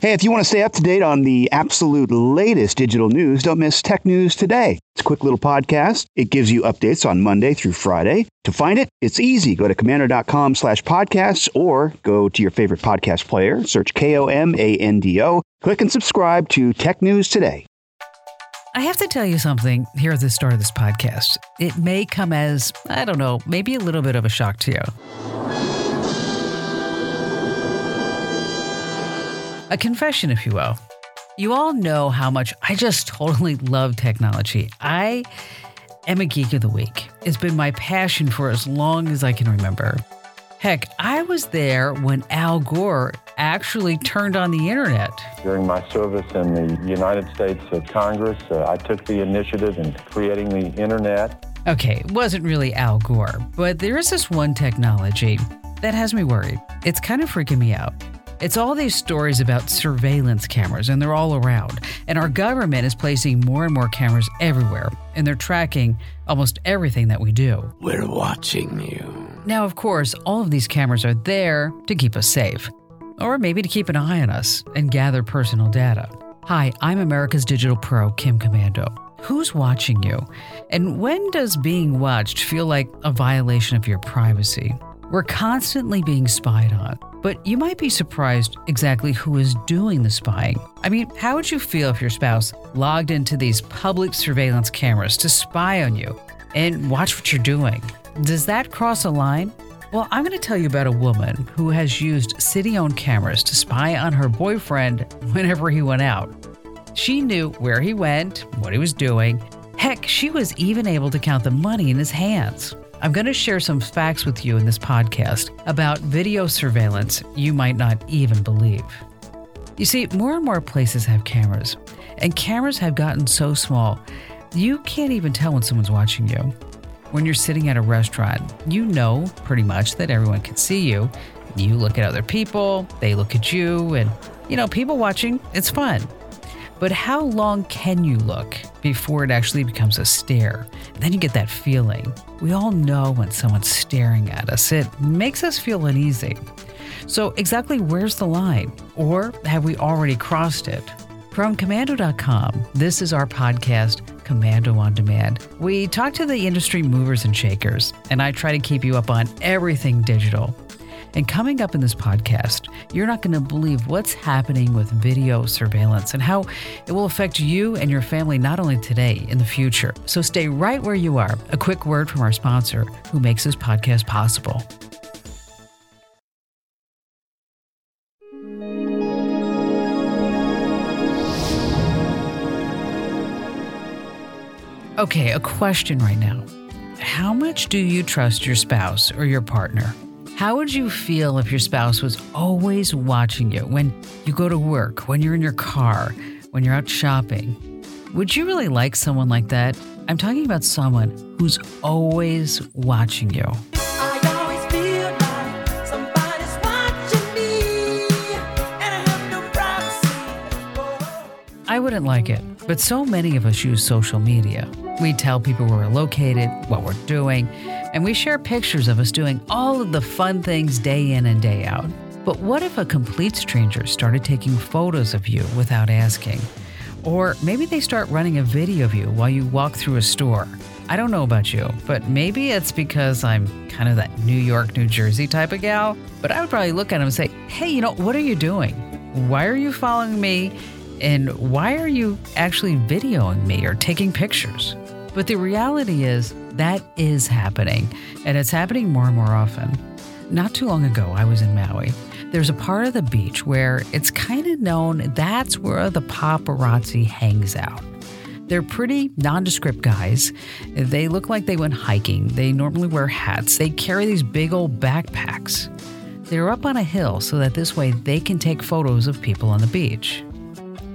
Hey, if you want to stay up to date on the absolute latest digital news, don't miss Tech News Today. It's a quick little podcast. It gives you updates on Monday through Friday. To find it, it's easy. Go to komando.com slash podcasts or go to your favorite podcast player, search K-O-M-A-N-D-O, click and subscribe to Tech News Today. I have to tell you something here at the start of this podcast. It may come as, I don't know, maybe a little bit of a shock to you. A confession, if you will. You all know how much I just totally love technology. I am a geek of the week. It's been my passion for as long as I can remember. Heck, I was there when Al Gore actually turned on the internet. During my service in the United States of Congress, uh, I took the initiative in creating the internet. Okay, it wasn't really Al Gore, but there is this one technology that has me worried. It's kind of freaking me out. It's all these stories about surveillance cameras, and they're all around. And our government is placing more and more cameras everywhere, and they're tracking almost everything that we do. We're watching you. Now, of course, all of these cameras are there to keep us safe, or maybe to keep an eye on us and gather personal data. Hi, I'm America's Digital Pro, Kim Komando. Who's watching you? And when does being watched feel like a violation of your privacy? We're constantly being spied on, but you might be surprised exactly who is doing the spying. I mean, how would you feel if your spouse logged into these public surveillance cameras to spy on you and watch what you're doing? Does that cross a line? Well, I'm going to tell you about a woman who has used city owned cameras to spy on her boyfriend whenever he went out. She knew where he went, what he was doing. Heck, she was even able to count the money in his hands. I'm going to share some facts with you in this podcast about video surveillance you might not even believe. You see, more and more places have cameras, and cameras have gotten so small, you can't even tell when someone's watching you. When you're sitting at a restaurant, you know pretty much that everyone can see you. You look at other people, they look at you, and you know, people watching, it's fun. But how long can you look before it actually becomes a stare? Then you get that feeling. We all know when someone's staring at us, it makes us feel uneasy. So, exactly where's the line? Or have we already crossed it? From komando.com, this is our podcast, Komando on Demand. We talk to the industry movers and shakers, and I try to keep you up on everything digital. And coming up in this podcast, you're not going to believe what's happening with video surveillance and how it will affect you and your family not only today, in the future. So stay right where you are. A quick word from our sponsor who makes this podcast possible. Okay, a question right now. How much do you trust your spouse or your partner? How would you feel if your spouse was always watching you when you go to work, when you're in your car, when you're out shopping? Would you really like someone like that? I'm talking about someone who's always watching you. I wouldn't like it, but so many of us use social media. We tell people where we're located, what we're doing, and we share pictures of us doing all of the fun things day in and day out. But what if a complete stranger started taking photos of you without asking? Or maybe they start running a video of you while you walk through a store. I don't know about you, but maybe it's because I'm kind of that New York, New Jersey type of gal. But I would probably look at him and say, hey, you know, what are you doing? Why are you following me? And why are you actually videoing me or taking pictures? But the reality is that is happening, and it's happening more and more often. Not too long ago, I was in Maui. There's a part of the beach where it's kind of known that's where the paparazzi hangs out. They're pretty nondescript guys. They look like they went hiking. They normally wear hats. They carry these big old backpacks. They're up on a hill so that this way they can take photos of people on the beach.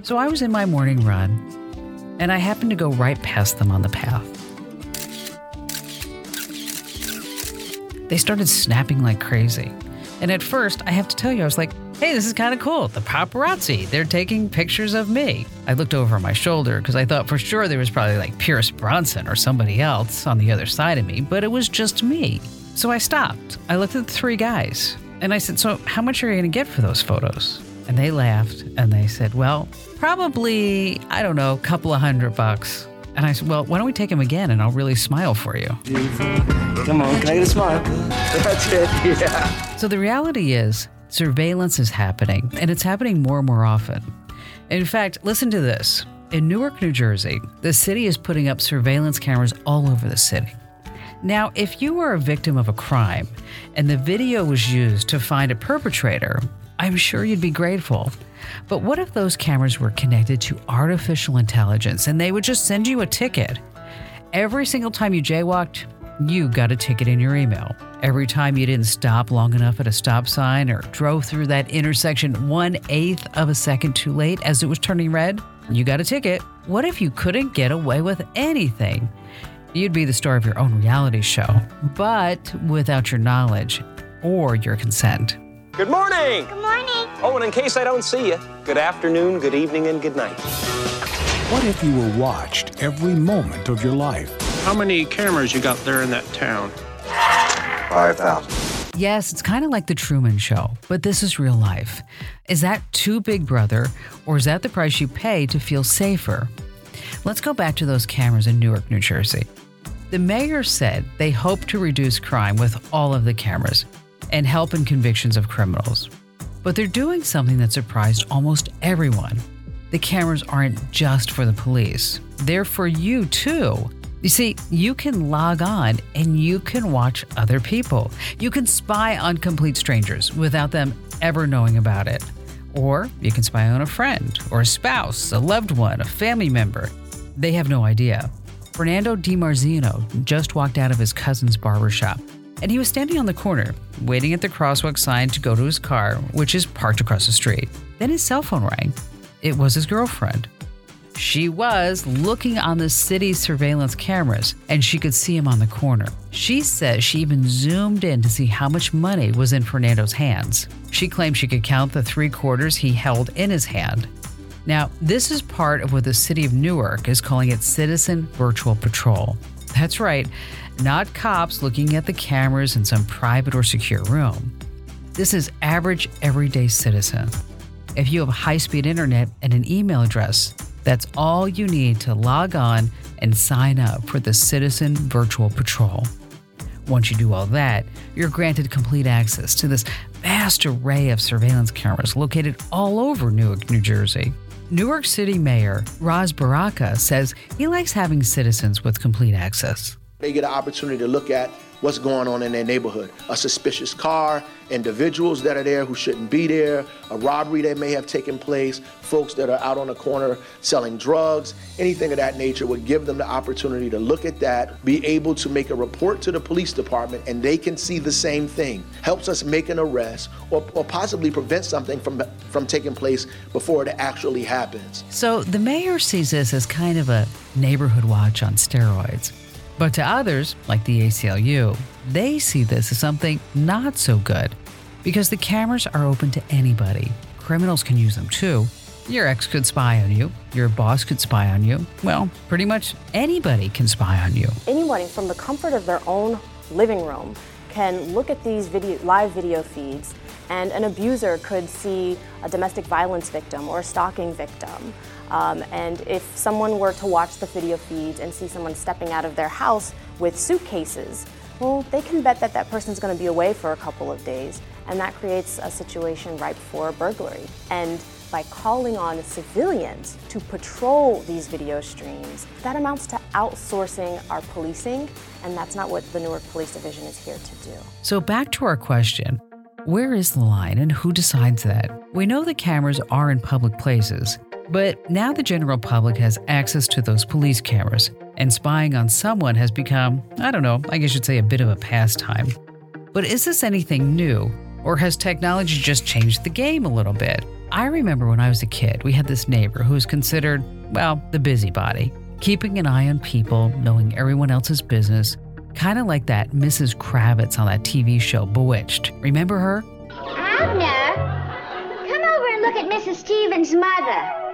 So I was in my morning run, and I happened to go right past them on the path. They started snapping like crazy. And at first, I have to tell you, I was like, hey, this is kind of cool. The paparazzi, they're taking pictures of me. I looked over my shoulder because I thought for sure there was probably like Pierce Brosnan or somebody else on the other side of me, but it was just me. So I stopped. I looked at the three guys and I said, So, how much are you going to get for those photos? And they laughed and they said, Well, probably, I don't know, a couple of hundred bucks. And I said, Well, why don't we take him again and I'll really smile for you? Come on, can I get a smile? That's it, yeah. So the reality is, surveillance is happening, and it's happening more and more often. In fact, listen to this. In Newark, New Jersey, the city is putting up surveillance cameras all over the city. Now, if you were a victim of a crime and the video was used to find a perpetrator, I'm sure you'd be grateful. But what if those cameras were connected to artificial intelligence and they would just send you a ticket? Every single time you jaywalked, you got a ticket in your email. Every time you didn't stop long enough at a stop sign or drove through that intersection one eighth of a second too late as it was turning red, you got a ticket. What if you couldn't get away with anything? You'd be the star of your own reality show, but without your knowledge or your consent. Good morning. Good morning. Oh, and in case I don't see you, good afternoon, good evening, and good night. What if you were watched every moment of your life? How many cameras you got there in that town? 5,000. Yes, it's kind of like the Truman Show, but this is real life. Is that too big brother, or is that the price you pay to feel safer? Let's go back to those cameras in Newark, New Jersey. The mayor said they hope to reduce crime with all of the cameras and help in convictions of criminals. But they're doing something that surprised almost everyone. The cameras aren't just for the police, they're for you too. You see, you can log on and you can watch other people. You can spy on complete strangers without them ever knowing about it. Or you can spy on a friend or a spouse, a loved one, a family member. They have no idea. Fernando DiMarzino just walked out of his cousin's barbershop and he was standing on the corner, waiting at the crosswalk sign to go to his car, which is parked across the street. Then his cell phone rang. It was his girlfriend. She was looking on the city's surveillance cameras and she could see him on the corner. She says she even zoomed in to see how much money was in Fernando's hands. She claimed she could count the three quarters he held in his hand. Now, this is part of what the city of Newark is calling its Citizen Virtual Patrol. That's right, not cops looking at the cameras in some private or secure room. This is average, everyday citizen. If you have high speed internet and an email address, that's all you need to log on and sign up for the Citizen Virtual Patrol. Once you do all that, you're granted complete access to this vast array of surveillance cameras located all over Newark, New Jersey. Newark City Mayor Ras Baraka says he likes having citizens with complete access. They get an opportunity to look at what's going on in their neighborhood. A suspicious car, individuals that are there who shouldn't be there, a robbery that may have taken place, folks that are out on the corner selling drugs, anything of that nature would give them the opportunity to look at that, be able to make a report to the police department, and they can see the same thing. Helps us make an arrest or, or possibly prevent something from, from taking place before it actually happens. So the mayor sees this as kind of a neighborhood watch on steroids. But to others, like the ACLU, they see this as something not so good because the cameras are open to anybody. Criminals can use them too. Your ex could spy on you, your boss could spy on you. Well, pretty much anybody can spy on you. Anybody from the comfort of their own living room can look at these video, live video feeds and an abuser could see a domestic violence victim or a stalking victim. Um, and if someone were to watch the video feeds and see someone stepping out of their house with suitcases, well, they can bet that that person's going to be away for a couple of days, and that creates a situation ripe for burglary. And by calling on civilians to patrol these video streams, that amounts to outsourcing our policing, and that's not what the Newark Police Division is here to do. So, back to our question where is the line and who decides that? We know the cameras are in public places, but now the general public has access to those police cameras, and spying on someone has become, I don't know, I guess you'd say a bit of a pastime. But is this anything new, or has technology just changed the game a little bit? I remember when I was a kid, we had this neighbor who was considered, well, the busybody, keeping an eye on people, knowing everyone else's business, kind of like that Mrs. Kravitz on that TV show Bewitched. Remember her? Abner, come over and look at Mrs. Stephens' mother.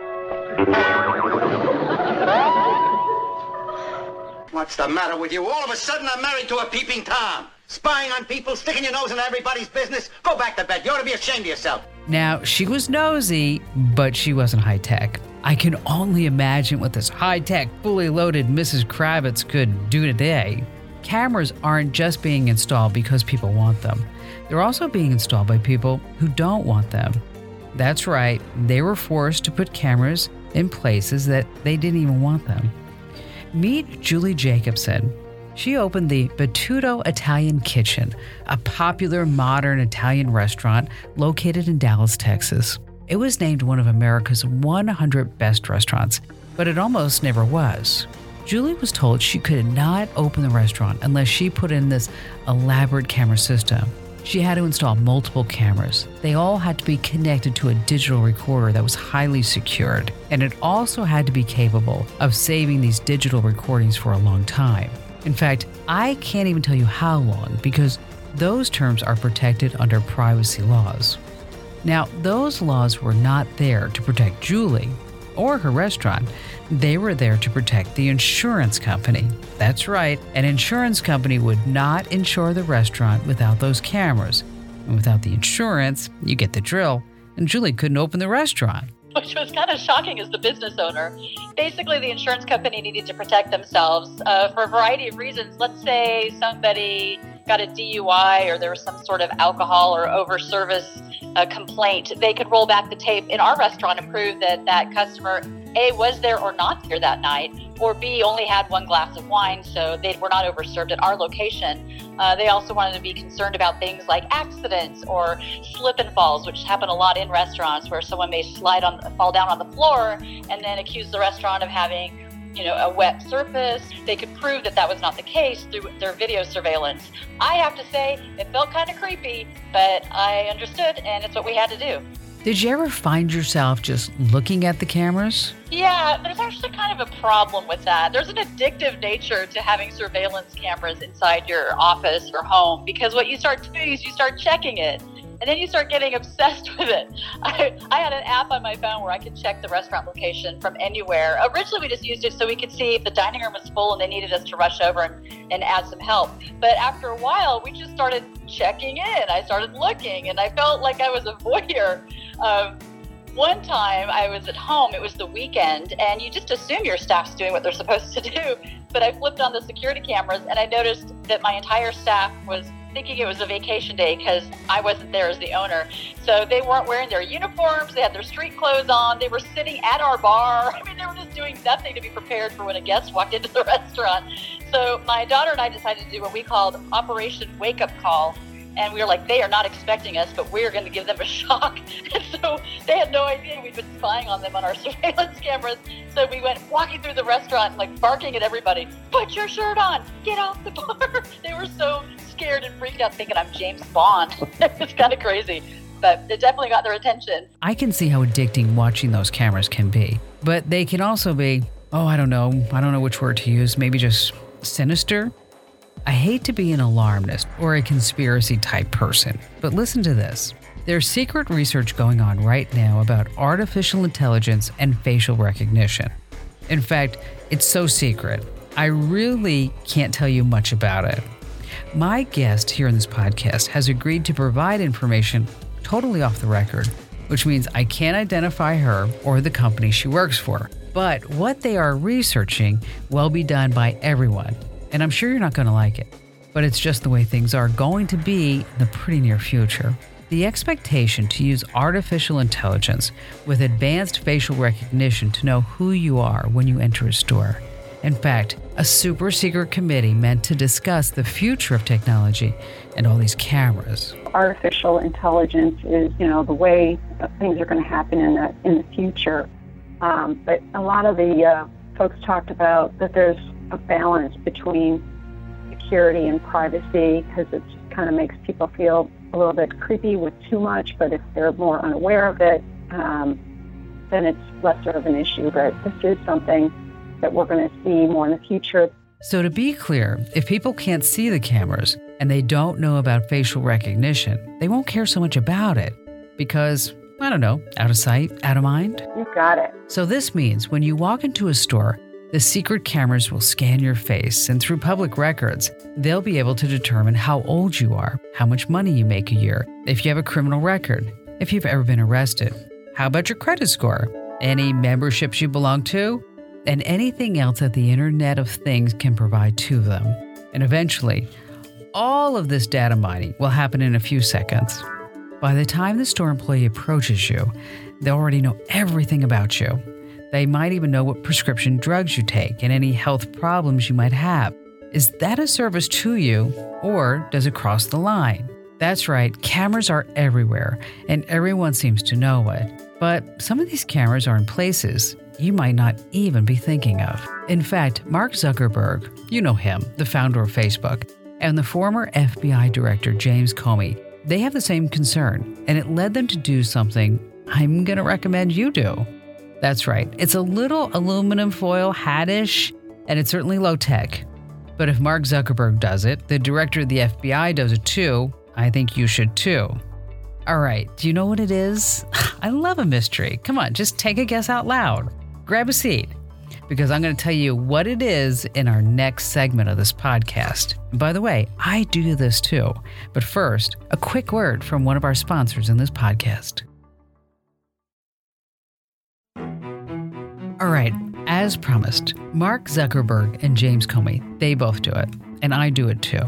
What's the matter with you? All of a sudden I'm married to a peeping Tom. Spying on people, sticking your nose in everybody's business. Go back to bed. You ought to be ashamed of yourself. Now, she was nosy, but she wasn't high tech. I can only imagine what this high tech, fully loaded Mrs. Kravitz could do today. Cameras aren't just being installed because people want them, they're also being installed by people who don't want them. That's right, they were forced to put cameras in places that they didn't even want them. Meet Julie Jacobson. She opened the Battuto Italian Kitchen, a popular modern Italian restaurant located in Dallas, Texas. It was named one of America's 100 best restaurants, but it almost never was. Julie was told she could not open the restaurant unless she put in this elaborate camera system. She had to install multiple cameras. They all had to be connected to a digital recorder that was highly secured, and it also had to be capable of saving these digital recordings for a long time. In fact, I can't even tell you how long because those terms are protected under privacy laws. Now, those laws were not there to protect Julie or her restaurant. They were there to protect the insurance company. That's right, an insurance company would not insure the restaurant without those cameras. And without the insurance, you get the drill, and Julie couldn't open the restaurant. Which was kind of shocking as the business owner. Basically, the insurance company needed to protect themselves uh, for a variety of reasons. Let's say somebody got a DUI or there was some sort of alcohol or over service uh, complaint, they could roll back the tape in our restaurant and prove that that customer A was there or not there that night, or B only had one glass of wine, so they were not overserved at our location. Uh, they also wanted to be concerned about things like accidents or slip and falls, which happen a lot in restaurants where someone may slide on, fall down on the floor and then accuse the restaurant of having you know, a wet surface. They could prove that that was not the case through their video surveillance. I have to say, it felt kind of creepy, but I understood, and it's what we had to do. Did you ever find yourself just looking at the cameras? Yeah, there's actually kind of a problem with that. There's an addictive nature to having surveillance cameras inside your office or home because what you start to do is you start checking it and then you start getting obsessed with it. I, I had an app on my phone where I could check the restaurant location from anywhere. Originally, we just used it so we could see if the dining room was full and they needed us to rush over and, and add some help. But after a while, we just started checking in. I started looking, and I felt like I was a voyeur. Um, one time I was at home, it was the weekend, and you just assume your staff's doing what they're supposed to do. But I flipped on the security cameras and I noticed that my entire staff was thinking it was a vacation day because I wasn't there as the owner. So they weren't wearing their uniforms. They had their street clothes on. They were sitting at our bar. I mean, they were just doing nothing to be prepared for when a guest walked into the restaurant. So my daughter and I decided to do what we called Operation Wake Up Call. And we were like, they are not expecting us, but we're going to give them a shock. And so they had no idea we'd been spying on them on our surveillance cameras. So we went walking through the restaurant, like barking at everybody, put your shirt on, get off the bar. they were so scared and freaked out thinking I'm James Bond. it's kind of crazy, but it definitely got their attention. I can see how addicting watching those cameras can be, but they can also be, oh, I don't know, I don't know which word to use, maybe just sinister. I hate to be an alarmist or a conspiracy type person, but listen to this. There's secret research going on right now about artificial intelligence and facial recognition. In fact, it's so secret, I really can't tell you much about it. My guest here in this podcast has agreed to provide information totally off the record, which means I can't identify her or the company she works for. But what they are researching will be done by everyone, and I'm sure you're not going to like it. But it's just the way things are going to be in the pretty near future. The expectation to use artificial intelligence with advanced facial recognition to know who you are when you enter a store in fact, a super secret committee meant to discuss the future of technology and all these cameras. Artificial intelligence is, you know, the way things are going to happen in the in the future. Um, but a lot of the uh, folks talked about that there's a balance between security and privacy because it kind of makes people feel a little bit creepy with too much. But if they're more unaware of it, um, then it's lesser of an issue. But this is something that we're going to see more in the future. So, to be clear, if people can't see the cameras and they don't know about facial recognition, they won't care so much about it because, I don't know, out of sight, out of mind? You got it. So, this means when you walk into a store, the secret cameras will scan your face, and through public records, they'll be able to determine how old you are, how much money you make a year, if you have a criminal record, if you've ever been arrested. How about your credit score? Any memberships you belong to? And anything else that the Internet of Things can provide to them. And eventually, all of this data mining will happen in a few seconds. By the time the store employee approaches you, they already know everything about you they might even know what prescription drugs you take and any health problems you might have. Is that a service to you, or does it cross the line? That's right, cameras are everywhere, and everyone seems to know it. But some of these cameras are in places you might not even be thinking of. In fact, Mark Zuckerberg, you know him, the founder of Facebook, and the former FBI director James Comey, they have the same concern, and it led them to do something I'm going to recommend you do. That's right. It's a little aluminum foil hatish, and it's certainly low tech. But if Mark Zuckerberg does it, the director of the FBI does it too, I think you should too. All right, do you know what it is? I love a mystery. Come on, just take a guess out loud. Grab a seat, because I'm going to tell you what it is in our next segment of this podcast. And by the way, I do this too. But first, a quick word from one of our sponsors in this podcast. All right, as promised, Mark Zuckerberg and James Comey, they both do it, and I do it too.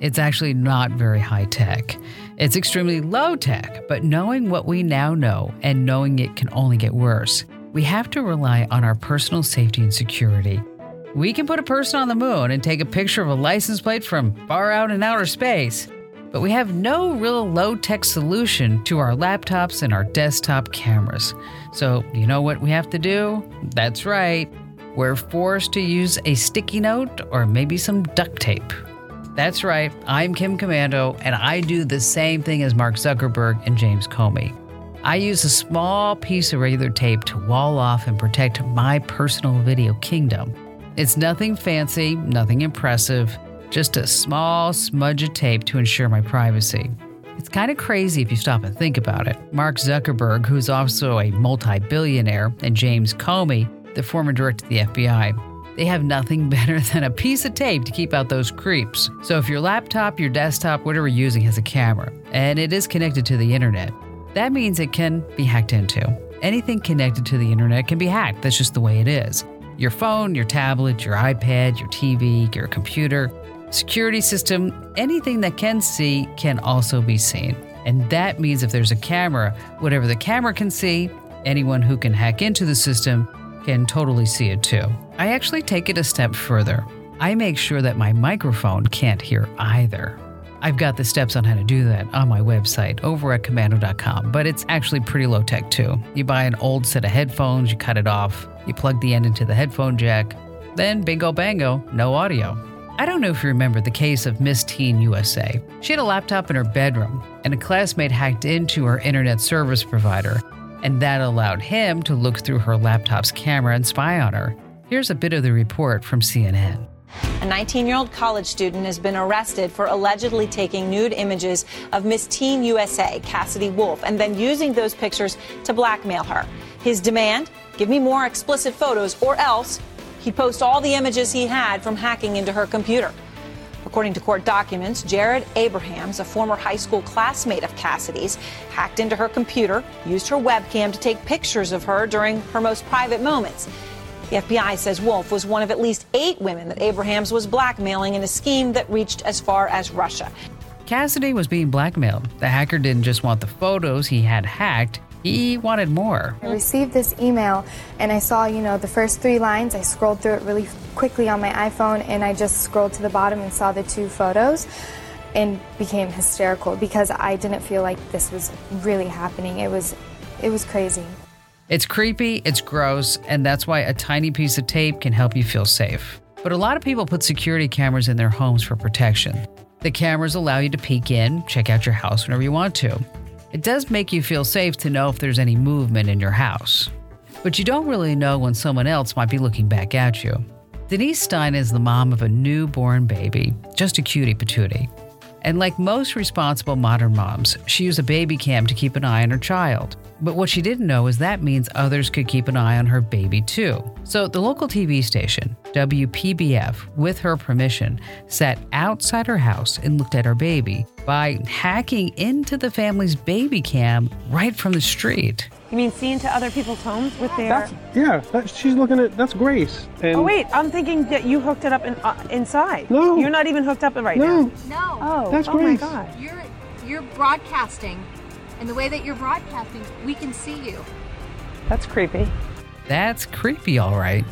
It's actually not very high tech. It's extremely low tech, but knowing what we now know and knowing it can only get worse, we have to rely on our personal safety and security. We can put a person on the moon and take a picture of a license plate from far out in outer space, but we have no real low tech solution to our laptops and our desktop cameras. So, you know what we have to do? That's right. We're forced to use a sticky note or maybe some duct tape. That's right, I'm Kim Komando, and I do the same thing as Mark Zuckerberg and James Comey. I use a small piece of regular tape to wall off and protect my personal video kingdom. It's nothing fancy, nothing impressive, just a small smudge of tape to ensure my privacy. It's kind of crazy if you stop and think about it. Mark Zuckerberg, who's also a multi billionaire, and James Comey, the former director of the FBI, they have nothing better than a piece of tape to keep out those creeps. So if your laptop, your desktop, whatever you're using has a camera, and it is connected to the internet, that means it can be hacked into. Anything connected to the internet can be hacked. That's just the way it is. Your phone, your tablet, your iPad, your TV, your computer, security system, anything that can see can also be seen. And that means if there's a camera, whatever the camera can see, anyone who can hack into the system can totally see it too. I actually take it a step further. I make sure that my microphone can't hear either. I've got the steps on how to do that on my website over at komando.com, but it's actually pretty low tech too. You buy an old set of headphones, you cut it off, you plug the end into the headphone jack, then bingo bango, no audio. I don't know if you remember the case of Miss Teen USA. She had a laptop in her bedroom, and a classmate hacked into her internet service provider, and that allowed him to look through her laptop's camera and spy on her. Here's a bit of the report from CNN. A 19 year old college student has been arrested for allegedly taking nude images of Miss Teen USA, Cassidy Wolf, and then using those pictures to blackmail her. His demand give me more explicit photos or else He'd post all the images he had from hacking into her computer. According to court documents, Jared Abrahams, a former high school classmate of Cassidy's, hacked into her computer, used her webcam to take pictures of her during her most private moments. The FBI says Wolf was one of at least eight women that Abrahams was blackmailing in a scheme that reached as far as Russia. Cassidy was being blackmailed. The hacker didn't just want the photos he had hacked, he wanted more. I received this email and I saw, you know, the first three lines. I scrolled through it really quickly on my iPhone and I just scrolled to the bottom and saw the two photos and became hysterical because I didn't feel like this was really happening. It was it was crazy. It's creepy, it's gross, and that's why a tiny piece of tape can help you feel safe. But a lot of people put security cameras in their homes for protection. The cameras allow you to peek in, check out your house whenever you want to. It does make you feel safe to know if there's any movement in your house. But you don't really know when someone else might be looking back at you. Denise Stein is the mom of a newborn baby, just a cutie patootie. And like most responsible modern moms, she used a baby cam to keep an eye on her child. But what she didn't know is that means others could keep an eye on her baby too. So the local TV station, WPBF, with her permission, sat outside her house and looked at her baby by hacking into the family's baby cam right from the street. You mean see into other people's homes with their? That's, yeah, that, she's looking at that's Grace. And oh wait, I'm thinking that you hooked it up in, uh, inside. No, you're not even hooked up right no. now. No. Oh, that's oh Grace. my God. You're you're broadcasting, and the way that you're broadcasting, we can see you. That's creepy. That's creepy, all right.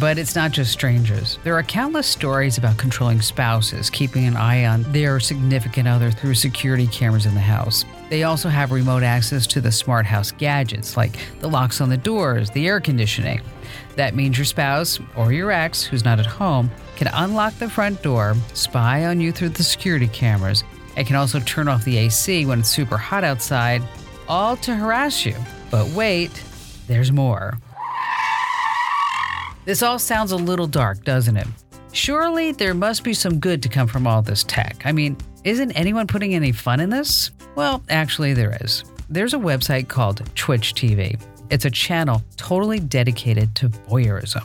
But it's not just strangers. There are countless stories about controlling spouses, keeping an eye on their significant other through security cameras in the house. They also have remote access to the smart house gadgets like the locks on the doors, the air conditioning. That means your spouse or your ex, who's not at home, can unlock the front door, spy on you through the security cameras, and can also turn off the AC when it's super hot outside, all to harass you. But wait, there's more. This all sounds a little dark, doesn't it? Surely there must be some good to come from all this tech. I mean, isn't anyone putting any fun in this? Well, actually, there is. There's a website called Twitch TV. It's a channel totally dedicated to voyeurism.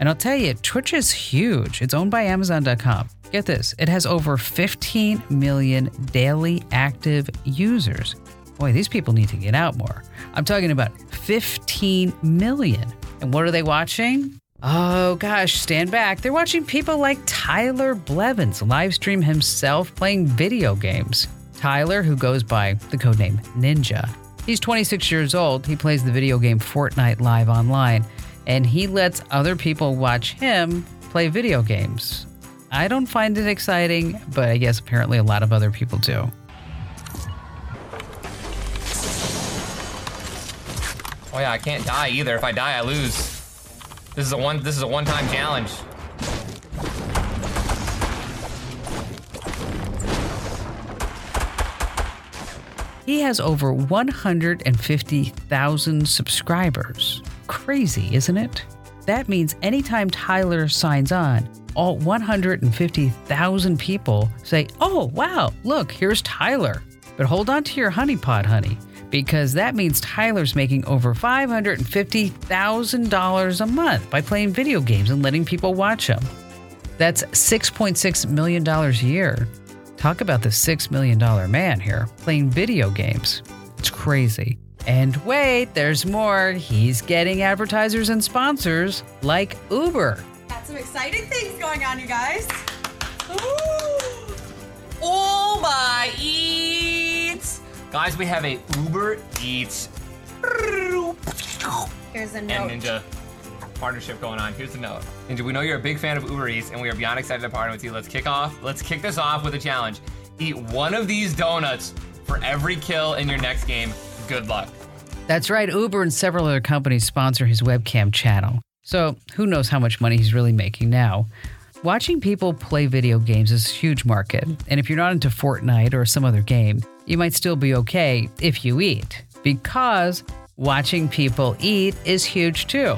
And I'll tell you, Twitch is huge. It's owned by Amazon.com. Get this it has over 15 million daily active users. Boy, these people need to get out more. I'm talking about 15 million. And what are they watching? Oh gosh, stand back. They're watching people like Tyler Blevins live stream himself playing video games. Tyler, who goes by the codename Ninja, he's 26 years old. He plays the video game Fortnite live online, and he lets other people watch him play video games. I don't find it exciting, but I guess apparently a lot of other people do. Oh yeah, I can't die either. If I die, I lose. This is a one. This is a one-time challenge. He has over 150,000 subscribers. Crazy, isn't it? That means anytime Tyler signs on, all 150,000 people say, Oh, wow, look, here's Tyler. But hold on to your honeypot, honey, because that means Tyler's making over $550,000 a month by playing video games and letting people watch them. That's $6.6 million a year. Talk about the $6 million man here playing video games. It's crazy. And wait, there's more. He's getting advertisers and sponsors like Uber. Got some exciting things going on, you guys. Ooh. Oh my eats! Guys, we have a Uber Eats Here's a note. and. Ninja partnership going on. Here's the note. Ninja, we know you're a big fan of Uber Eats, and we are beyond excited to partner with you. Let's kick off. Let's kick this off with a challenge. Eat one of these donuts for every kill in your next game. Good luck. That's right. Uber and several other companies sponsor his webcam channel. So who knows how much money he's really making now. Watching people play video games is a huge market. And if you're not into Fortnite or some other game, you might still be okay if you eat. Because watching people eat is huge too.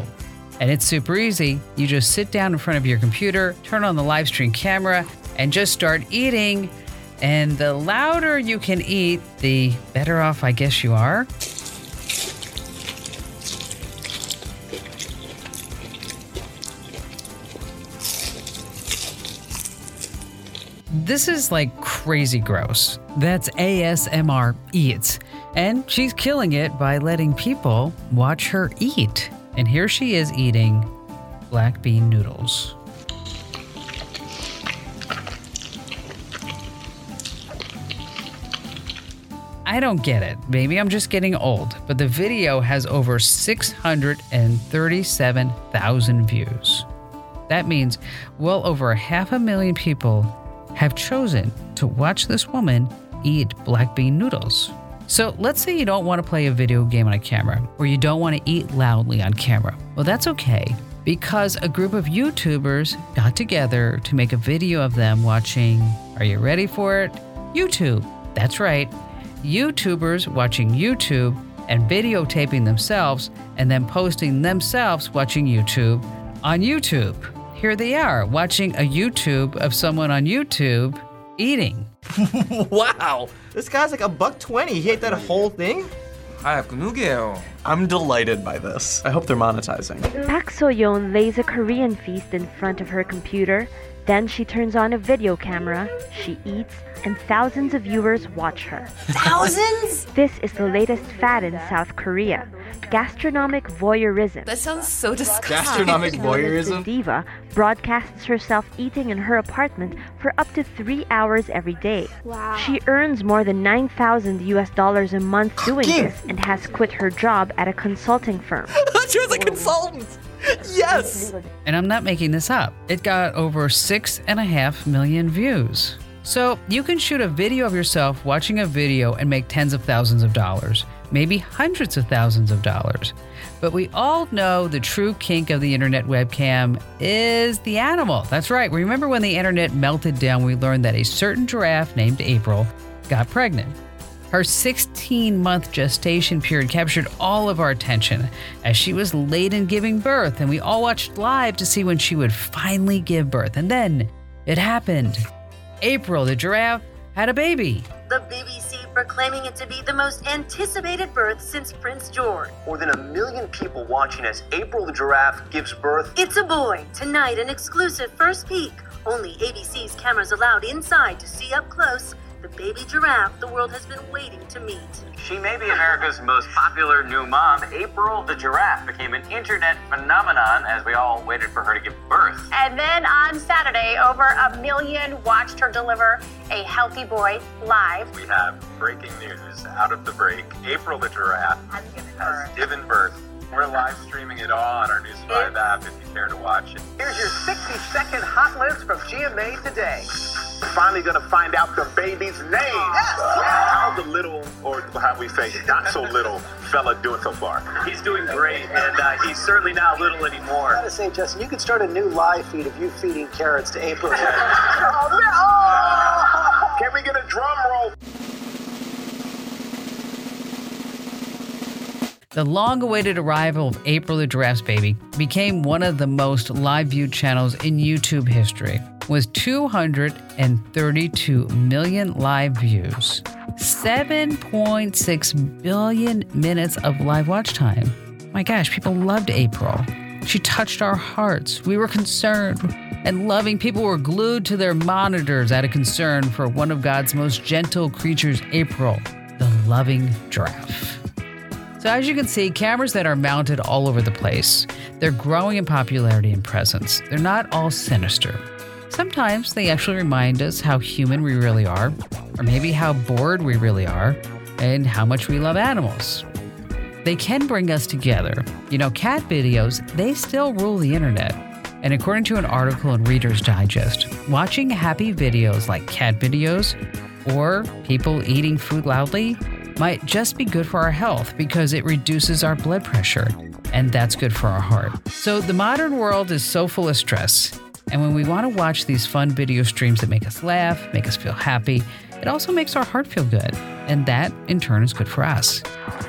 And it's super easy. You just sit down in front of your computer, turn on the live stream camera, and just start eating. And the louder you can eat, the better off I guess you are. This is like crazy gross. That's ASMR Eats. And she's killing it by letting people watch her eat. And here she is eating black bean noodles. I don't get it. Maybe I'm just getting old, but the video has over 637,000 views. That means well over half a million people have chosen to watch this woman eat black bean noodles. So let's say you don't want to play a video game on a camera, or you don't want to eat loudly on camera. Well, that's okay. because a group of YouTubers got together to make a video of them watching, are you ready for it? YouTube. That's right. YouTubers watching YouTube and videotaping themselves and then posting themselves watching YouTube on YouTube. Here they are watching a YouTube of someone on YouTube eating. wow, this guy's like a buck twenty. He ate that whole thing. I'm delighted by this. I hope they're monetizing. Park So-yeon lays a Korean feast in front of her computer. Then she turns on a video camera, she eats, and thousands of viewers watch her. Thousands? This is the latest fad in South Korea gastronomic voyeurism. That sounds so disgusting. Gastronomic The voyeurism? diva broadcasts herself eating in her apartment for up to three hours every day. Wow. She earns more than 9,000 US dollars a month doing this and has quit her job at a consulting firm. she was a consultant. Yes. And I'm not making this up. It got over six and a half million views. So you can shoot a video of yourself watching a video and make tens of thousands of dollars, maybe hundreds of thousands of dollars. But we all know the true kink of the internet webcam is the animal. That's right. Remember when the internet melted down, we learned that a certain giraffe named April got pregnant. Her 16 month gestation period captured all of our attention as she was late in giving birth, and we all watched live to see when she would finally give birth. And then it happened. April, the giraffe, had a baby. The BBC proclaiming it to be the most anticipated birth since Prince George. More than a million people watching as April the giraffe gives birth. It's a boy. Tonight, an exclusive first peek. Only ABC's cameras allowed inside to see up close the baby giraffe the world has been waiting to meet. She may be America's most popular new mom. April the giraffe became an internet phenomenon as we all waited for her to give birth. And then on Saturday, over a million watched her deliver a healthy boy live. We have breaking news out of the break. April the giraffe has given birth. We're live streaming it all on our News 5 app if you care to watch it. Here's your 60 second hot list from GMA today. We're finally gonna find out the baby's name. How's the little, or how we say, not so little fella doing so far? He's doing great, and uh, he's certainly not little anymore. I gotta say, Justin, you could start a new live feed of you feeding carrots to April. oh, no! Can we get a drum roll? The long awaited arrival of April the Giraffe's Baby became one of the most live viewed channels in YouTube history, with 232 million live views, 7.6 billion minutes of live watch time. My gosh, people loved April. She touched our hearts. We were concerned and loving. People were glued to their monitors out of concern for one of God's most gentle creatures, April, the loving giraffe. So, as you can see, cameras that are mounted all over the place, they're growing in popularity and presence. They're not all sinister. Sometimes they actually remind us how human we really are, or maybe how bored we really are, and how much we love animals. They can bring us together. You know, cat videos, they still rule the internet. And according to an article in Reader's Digest, watching happy videos like cat videos or people eating food loudly might just be good for our health because it reduces our blood pressure, and that's good for our heart. So, the modern world is so full of stress, and when we want to watch these fun video streams that make us laugh, make us feel happy, it also makes our heart feel good, and that in turn is good for us.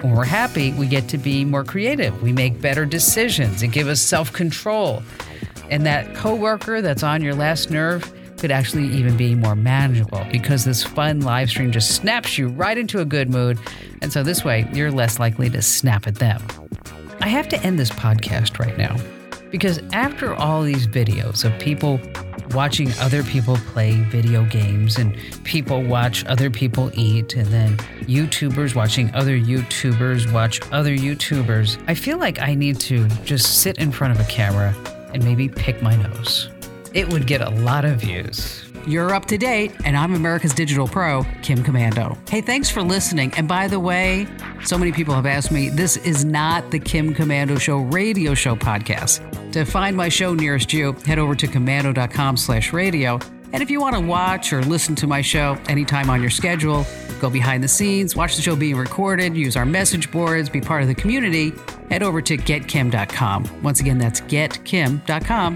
When we're happy, we get to be more creative, we make better decisions, and give us self control. And that coworker that's on your last nerve, could actually even be more manageable because this fun live stream just snaps you right into a good mood. And so this way, you're less likely to snap at them. I have to end this podcast right now because after all these videos of people watching other people play video games and people watch other people eat and then YouTubers watching other YouTubers watch other YouTubers, I feel like I need to just sit in front of a camera and maybe pick my nose it would get a lot of views. You're up to date, and I'm America's Digital Pro, Kim Komando. Hey, thanks for listening. And by the way, so many people have asked me, this is not the Kim Komando Show radio show podcast. To find my show nearest you, head over to komando.com slash radio. And if you want to watch or listen to my show anytime on your schedule, go behind the scenes, watch the show being recorded, use our message boards, be part of the community, head over to getkim.com. Once again, that's getkim.com,